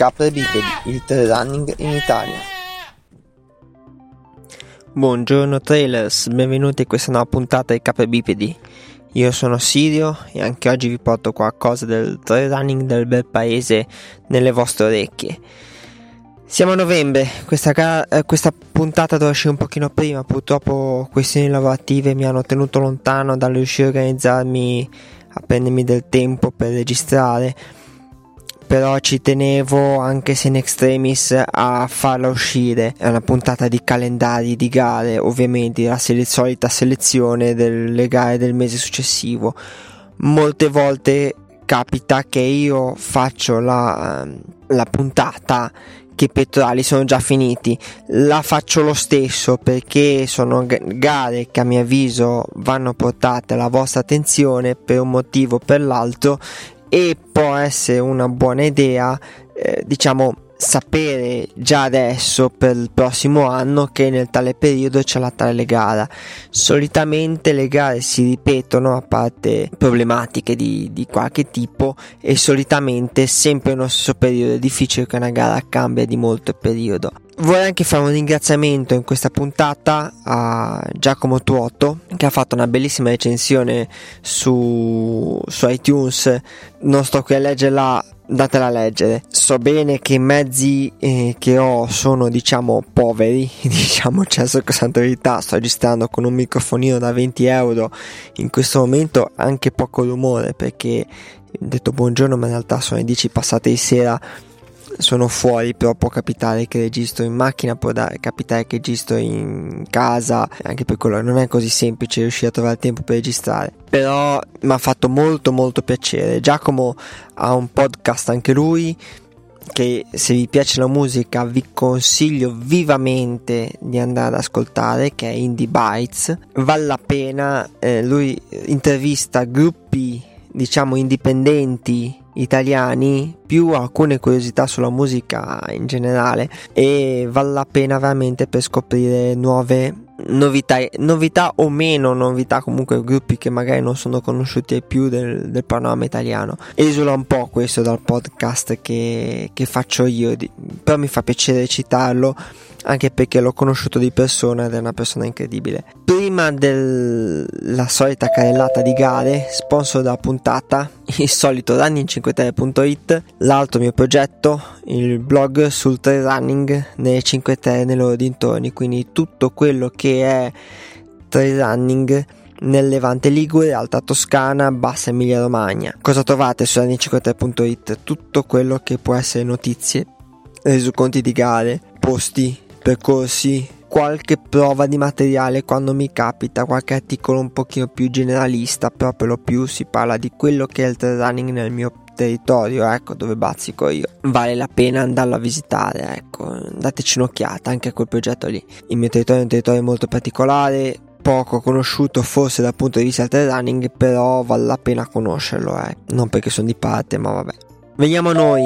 Capre Bipedi, il trail running in Italia. Buongiorno trailers, benvenuti in questa nuova puntata di Capre Bipedi. Io sono Sirio e anche oggi vi porto qualcosa del trail running del bel paese nelle vostre orecchie. Siamo a novembre, questa, eh, questa puntata doveva uscire un pochino prima, purtroppo questioni lavorative mi hanno tenuto lontano dal riuscire a organizzarmi, a prendermi del tempo per registrare, però ci tenevo anche se in extremis a farla uscire, è una puntata di calendari di gare, ovviamente la sele- solita selezione delle gare del mese successivo. Molte volte capita che io faccio la, la puntata che i pettorali sono già finiti. La faccio lo stesso perché sono gare che a mio avviso vanno portate alla vostra attenzione per un motivo o per l'altro e può essere una buona idea, eh, diciamo, sapere già adesso per il prossimo anno che nel tale periodo c'è la tale gara. Solitamente le gare si ripetono a parte problematiche di, di qualche tipo e solitamente sempre nello stesso periodo è difficile che una gara cambia di molto periodo. Vorrei anche fare un ringraziamento in questa puntata a Giacomo Tuoto che ha fatto una bellissima recensione su, su iTunes. Non sto qui a leggerla datela a leggere. So bene che i mezzi eh, che ho sono diciamo poveri, diciamo c'è sotto santa verità, sto registrando con un microfonino da 20 euro in questo momento anche poco rumore perché detto buongiorno ma in realtà sono le 10 passate di sera sono fuori, però può capitare che registro in macchina, può da- capitare che registro in casa, anche per quello non è così semplice riuscire a trovare il tempo per registrare. Però mi ha fatto molto molto piacere. Giacomo ha un podcast anche lui che se vi piace la musica vi consiglio vivamente di andare ad ascoltare che è Indie Bites. Vale la pena eh, lui intervista gruppi diciamo indipendenti italiani più alcune curiosità sulla musica in generale e vale la pena veramente per scoprire nuove novità, novità o meno novità comunque gruppi che magari non sono conosciuti più del, del panorama italiano. Esula un po' questo dal podcast che, che faccio io però mi fa piacere citarlo anche perché l'ho conosciuto di persona ed è una persona incredibile. Prima della solita carrellata di gare, sponsor della puntata, il solito running5terre.it, l'altro mio progetto, il blog sul trail running nelle 5 terre nei loro dintorni, quindi tutto quello che è trail running nel Levante Ligure, Alta Toscana, Bassa Emilia Romagna. Cosa trovate su running5terre.it? Tutto quello che può essere notizie, resoconti di gare, posti percorsi, qualche prova di materiale quando mi capita, qualche articolo un pochino più generalista, per lo più si parla di quello che è il trail running nel mio territorio, ecco dove bazzico io. Vale la pena andarlo a visitare, ecco, dateci un'occhiata anche a quel progetto lì. Il mio territorio è un territorio molto particolare, poco conosciuto forse dal punto di vista del trail running, però vale la pena conoscerlo, eh. non perché sono di parte, ma vabbè. Veniamo a noi.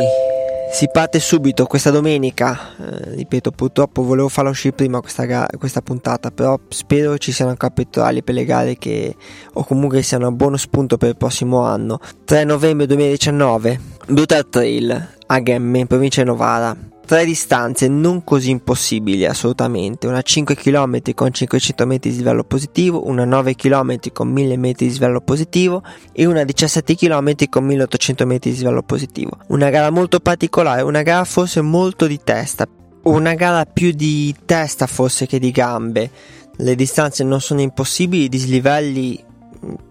Si parte subito questa domenica, eh, ripeto purtroppo volevo farla uscire prima questa, ga- questa puntata, però spero ci siano capitolari per le gare che o comunque siano un buono spunto per il prossimo anno. 3 novembre 2019, Brutal Trail a Gemme in provincia di Novara tre distanze non così impossibili assolutamente, una 5 km con 500 metri di livello positivo, una 9 km con 1000 metri di livello positivo e una 17 km con 1800 metri di livello positivo. Una gara molto particolare, una gara forse molto di testa, una gara più di testa forse che di gambe. Le distanze non sono impossibili, i dislivelli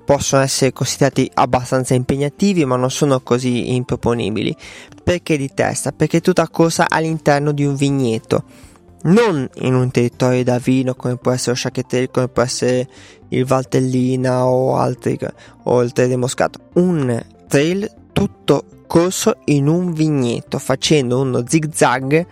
possono essere considerati abbastanza impegnativi ma non sono così improponibili. Perché di testa? perché tutta corsa all'interno di un vigneto. Non in un territorio da vino come può essere lo Sciacchetelli come può essere il Valtellina o altri o il trail Moscato. Un trail tutto corso in un vigneto facendo uno zig zag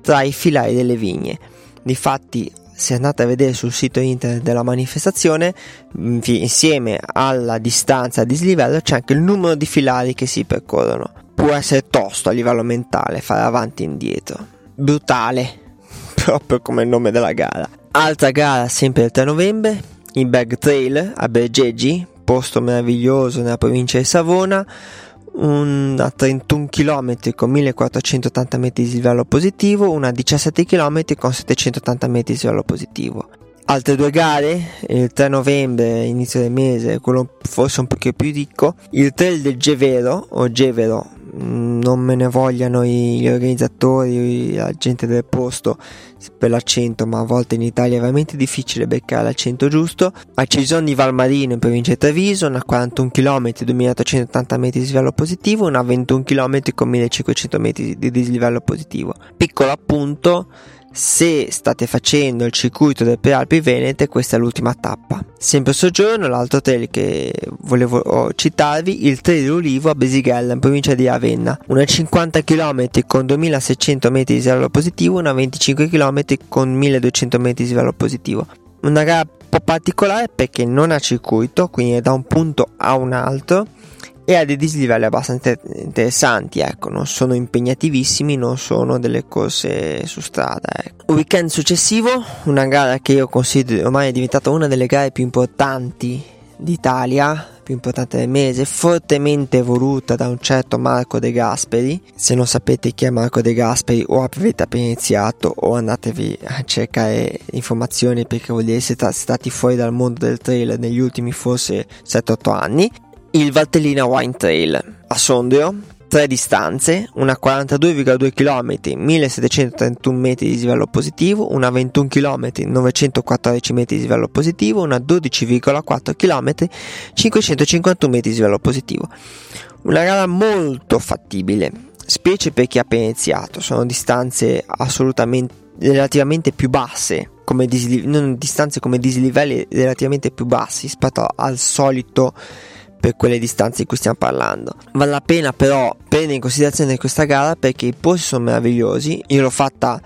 tra i filari delle vigne. Difatti se andate a vedere sul sito internet della manifestazione, insieme alla distanza a dislivello c'è anche il numero di filari che si percorrono. Può essere tosto a livello mentale fare avanti e indietro. Brutale, proprio come il nome della gara. Altra gara sempre il 3 novembre, il Bag Trail a Bergeggi, posto meraviglioso nella provincia di Savona. Una 31 km con 1480 metri di livello positivo, una 17 km con 780 metri di livello positivo. Altre due gare, il 3 novembre, inizio del mese, quello forse un pochino più ricco, il trail del Gevero o Gevero, non me ne vogliano gli organizzatori, la gente del posto per l'accento, ma a volte in Italia è veramente difficile beccare l'accento giusto. A Cesoni di Valmarino in provincia di Treviso, una 41 km, 2880 metri di dislivello positivo, una 21 km con 1500 metri di dislivello positivo. Piccolo appunto, se state facendo il circuito del Prealpi Venete, questa è l'ultima tappa. Sempre soggiorno, l'altro trail che volevo oh, citarvi, il trail dell'Ulivo a Besighella, in provincia di Ravenna. Una 50 km con 2600 metri di livello positivo, una 25 km con 1200 metri di livello positivo. Una gara un po' particolare perché non ha circuito, quindi è da un punto a un altro e ha dei dislivelli abbastanza interessanti, ecco, non sono impegnativissimi, non sono delle corse su strada. Ecco. Weekend successivo, una gara che io considero ormai è diventata una delle gare più importanti d'Italia, più importante del mese, fortemente voluta da un certo Marco De Gasperi. Se non sapete chi è Marco De Gasperi, o avete appena iniziato, o andatevi a cercare informazioni perché vuol dire siete stati fuori dal mondo del trail negli ultimi forse 7-8 anni il Valtellina Wine Trail a Sondrio, tre distanze, una 42,2 km, 1731 metri di livello positivo, una 21 km, 914 metri di livello positivo, una 12,4 km, 551 metri di livello positivo. Una gara molto fattibile, specie per chi ha appena iniziato, sono distanze assolutamente relativamente più basse come disli- distanze come dislivelli relativamente più bassi rispetto al solito per quelle distanze di cui stiamo parlando. Vale la pena però prendere in considerazione questa gara perché i posti sono meravigliosi. Io l'ho fatta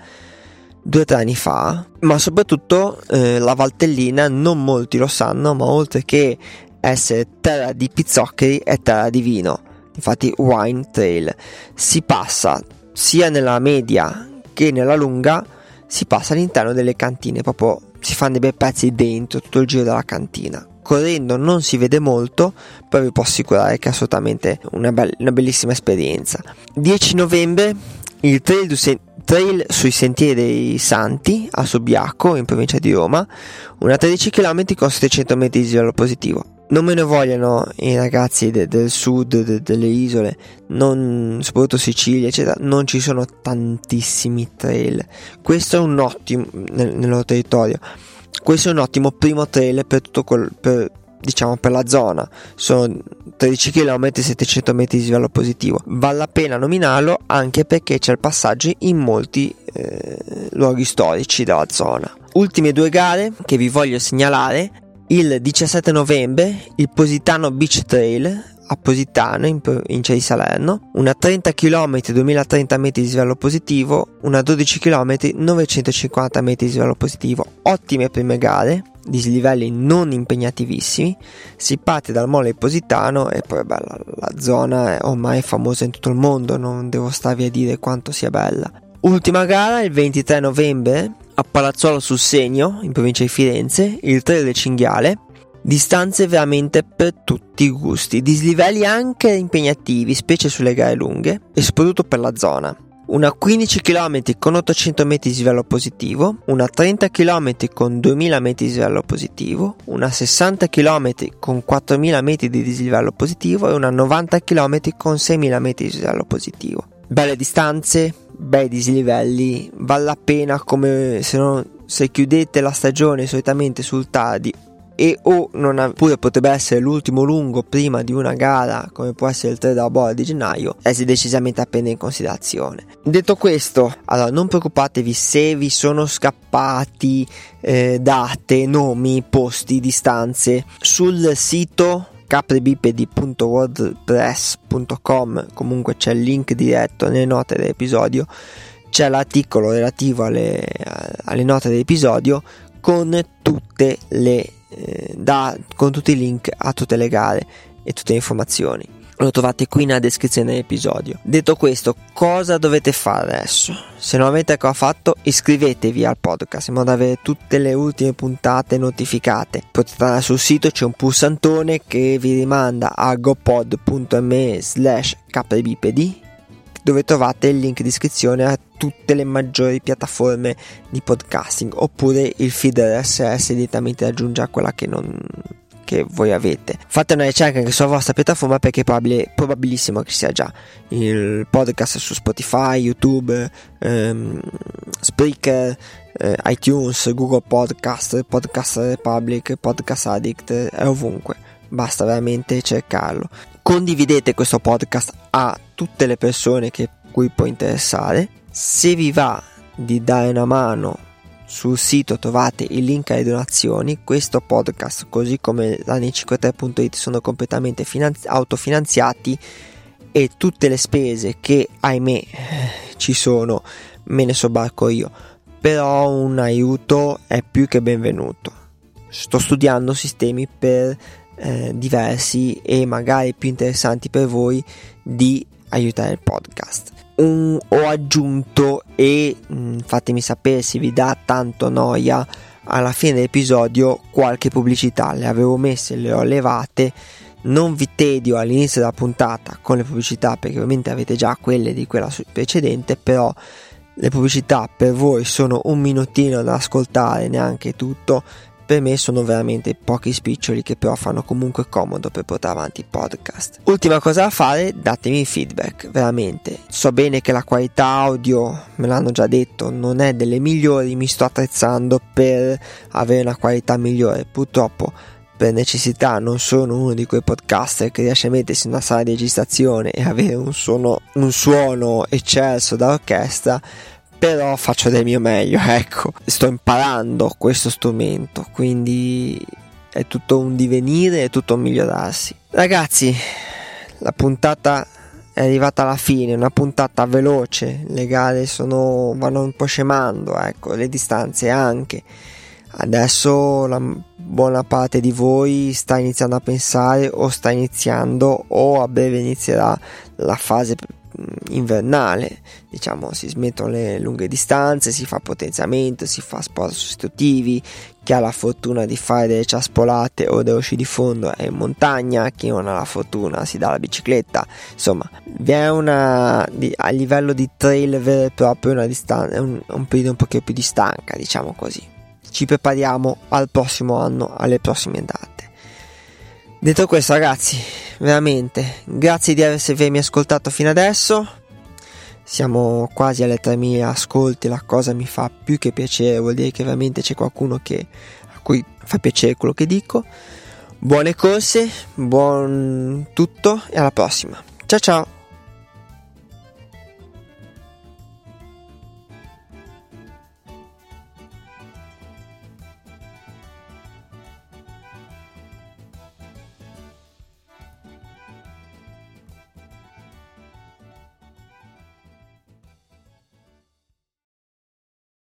due o tre anni fa, ma soprattutto eh, la Valtellina non molti lo sanno, ma oltre che essere terra di pizzoccheri è terra di vino. Infatti Wine Trail si passa sia nella media che nella lunga si passa all'interno delle cantine, proprio si fanno dei bei pezzi dentro tutto il giro della cantina correndo non si vede molto, però vi posso assicurare che è assolutamente una, be- una bellissima esperienza. 10 novembre il trail, du- trail, sui sentieri dei Santi a Subiaco in provincia di Roma, una 13 km con 700 metri di livello positivo. Non me ne vogliono i ragazzi de- del sud, de- delle isole, non, soprattutto Sicilia, eccetera, non ci sono tantissimi trail. Questo è un ottimo nel, nel loro territorio questo è un ottimo primo trailer per tutto quel, per, diciamo per la zona. Sono 13 km 700 metri di livello positivo. Vale la pena nominarlo anche perché c'è il passaggio in molti eh, luoghi storici della zona. Ultime due gare che vi voglio segnalare. Il 17 novembre il Positano Beach Trail a Positano in provincia di Salerno, una 30 km 2030 metri di livello positivo, una 12 km 950 metri di livello positivo. Ottime prime gare, dislivelli non impegnativissimi. Si parte dal Mole Positano e poi beh, la, la zona è ormai famosa in tutto il mondo, non devo starvi a dire quanto sia bella. Ultima gara il 23 novembre a Palazzuolo sul Segno, in provincia di Firenze, il 3 del Cinghiale, Distanze veramente per tutti i gusti, dislivelli anche impegnativi, specie sulle gare lunghe e soprattutto per la zona. Una 15 km con 800 metri di livello positivo, una 30 km con 2000 metri di livello positivo, una 60 km con 4000 metri di dislivello positivo e una 90 km con 6000 metri di livello positivo. Belle distanze, bei dislivelli, vale la pena come se, non, se chiudete la stagione solitamente sul tardi e o non ha, pure potrebbe essere l'ultimo lungo prima di una gara come può essere il 3 della bolla di gennaio è decisamente da prendere in considerazione. Detto questo allora non preoccupatevi se vi sono scappati eh, date nomi posti distanze. Sul sito capribipedi.wordpress.com comunque c'è il link diretto nelle note dell'episodio c'è l'articolo relativo alle, alle note dell'episodio con tutte le eh, da, con tutti i link a tutte le gare e tutte le informazioni. lo trovate qui nella descrizione dell'episodio. Detto questo, cosa dovete fare adesso? Se non avete ancora fatto, iscrivetevi al podcast in modo da avere tutte le ultime puntate notificate. Potete andare sul sito, c'è un pulsantone che vi rimanda a gopod.me slash kbpd dove trovate il link di iscrizione a tutte le maggiori piattaforme di podcasting oppure il feed RSS direttamente aggiunge a quella che non che voi avete. Fate una ricerca anche sulla vostra piattaforma perché è probabile, probabilissimo che sia già il podcast su Spotify, YouTube, ehm, Spreaker, eh, iTunes, Google Podcast, Podcast Republic, Podcast Addict, è ovunque. Basta veramente cercarlo. Condividete questo podcast a tutte le persone che cui può interessare. Se vi va di dare una mano sul sito trovate il link alle donazioni. Questo podcast, così come l'Ani53.it, sono completamente finanzi- autofinanziati e tutte le spese che, ahimè, ci sono, me ne sobbarco io. Però un aiuto è più che benvenuto. Sto studiando sistemi per eh, diversi e magari più interessanti per voi di aiutare il podcast. Un, ho aggiunto e mh, mm, fatemi sapere se vi dà tanto noia alla fine dell'episodio qualche pubblicità. Le avevo messe le ho levate. Non vi tedio all'inizio della puntata con le pubblicità perché ovviamente avete già quelle di quella precedente però le pubblicità per voi sono un minutino da ascoltare neanche tutto per me sono veramente pochi spiccioli che però fanno comunque comodo per portare avanti il podcast. Ultima cosa da fare, datemi feedback, veramente. So bene che la qualità audio, me l'hanno già detto, non è delle migliori, mi sto attrezzando per avere una qualità migliore. Purtroppo per necessità non sono uno di quei podcaster che riesce a mettersi in una sala di registrazione e avere un suono, un suono eccelso da orchestra però faccio del mio meglio, ecco. Sto imparando questo strumento, quindi è tutto un divenire, è tutto un migliorarsi. Ragazzi, la puntata è arrivata alla fine, una puntata veloce, le gare sono, vanno un po' scemando, ecco, le distanze anche. Adesso la buona parte di voi sta iniziando a pensare o sta iniziando o a breve inizierà la fase invernale, diciamo si smettono le lunghe distanze, si fa potenziamento, si fa sport sostitutivi, chi ha la fortuna di fare delle ciaspolate o delle usci di fondo è in montagna, chi non ha la fortuna si dà la bicicletta, insomma vi è una a livello di trail vero e proprio una distanza, un, un periodo un pochino più di stanca, diciamo così. Ci prepariamo al prossimo anno, alle prossime date. Detto questo, ragazzi, veramente grazie di avermi ascoltato fino adesso. Siamo quasi alle 3.000 ascolti, la cosa mi fa più che piacere, vuol dire che veramente c'è qualcuno che, a cui fa piacere quello che dico. Buone corse, buon tutto e alla prossima. Ciao ciao!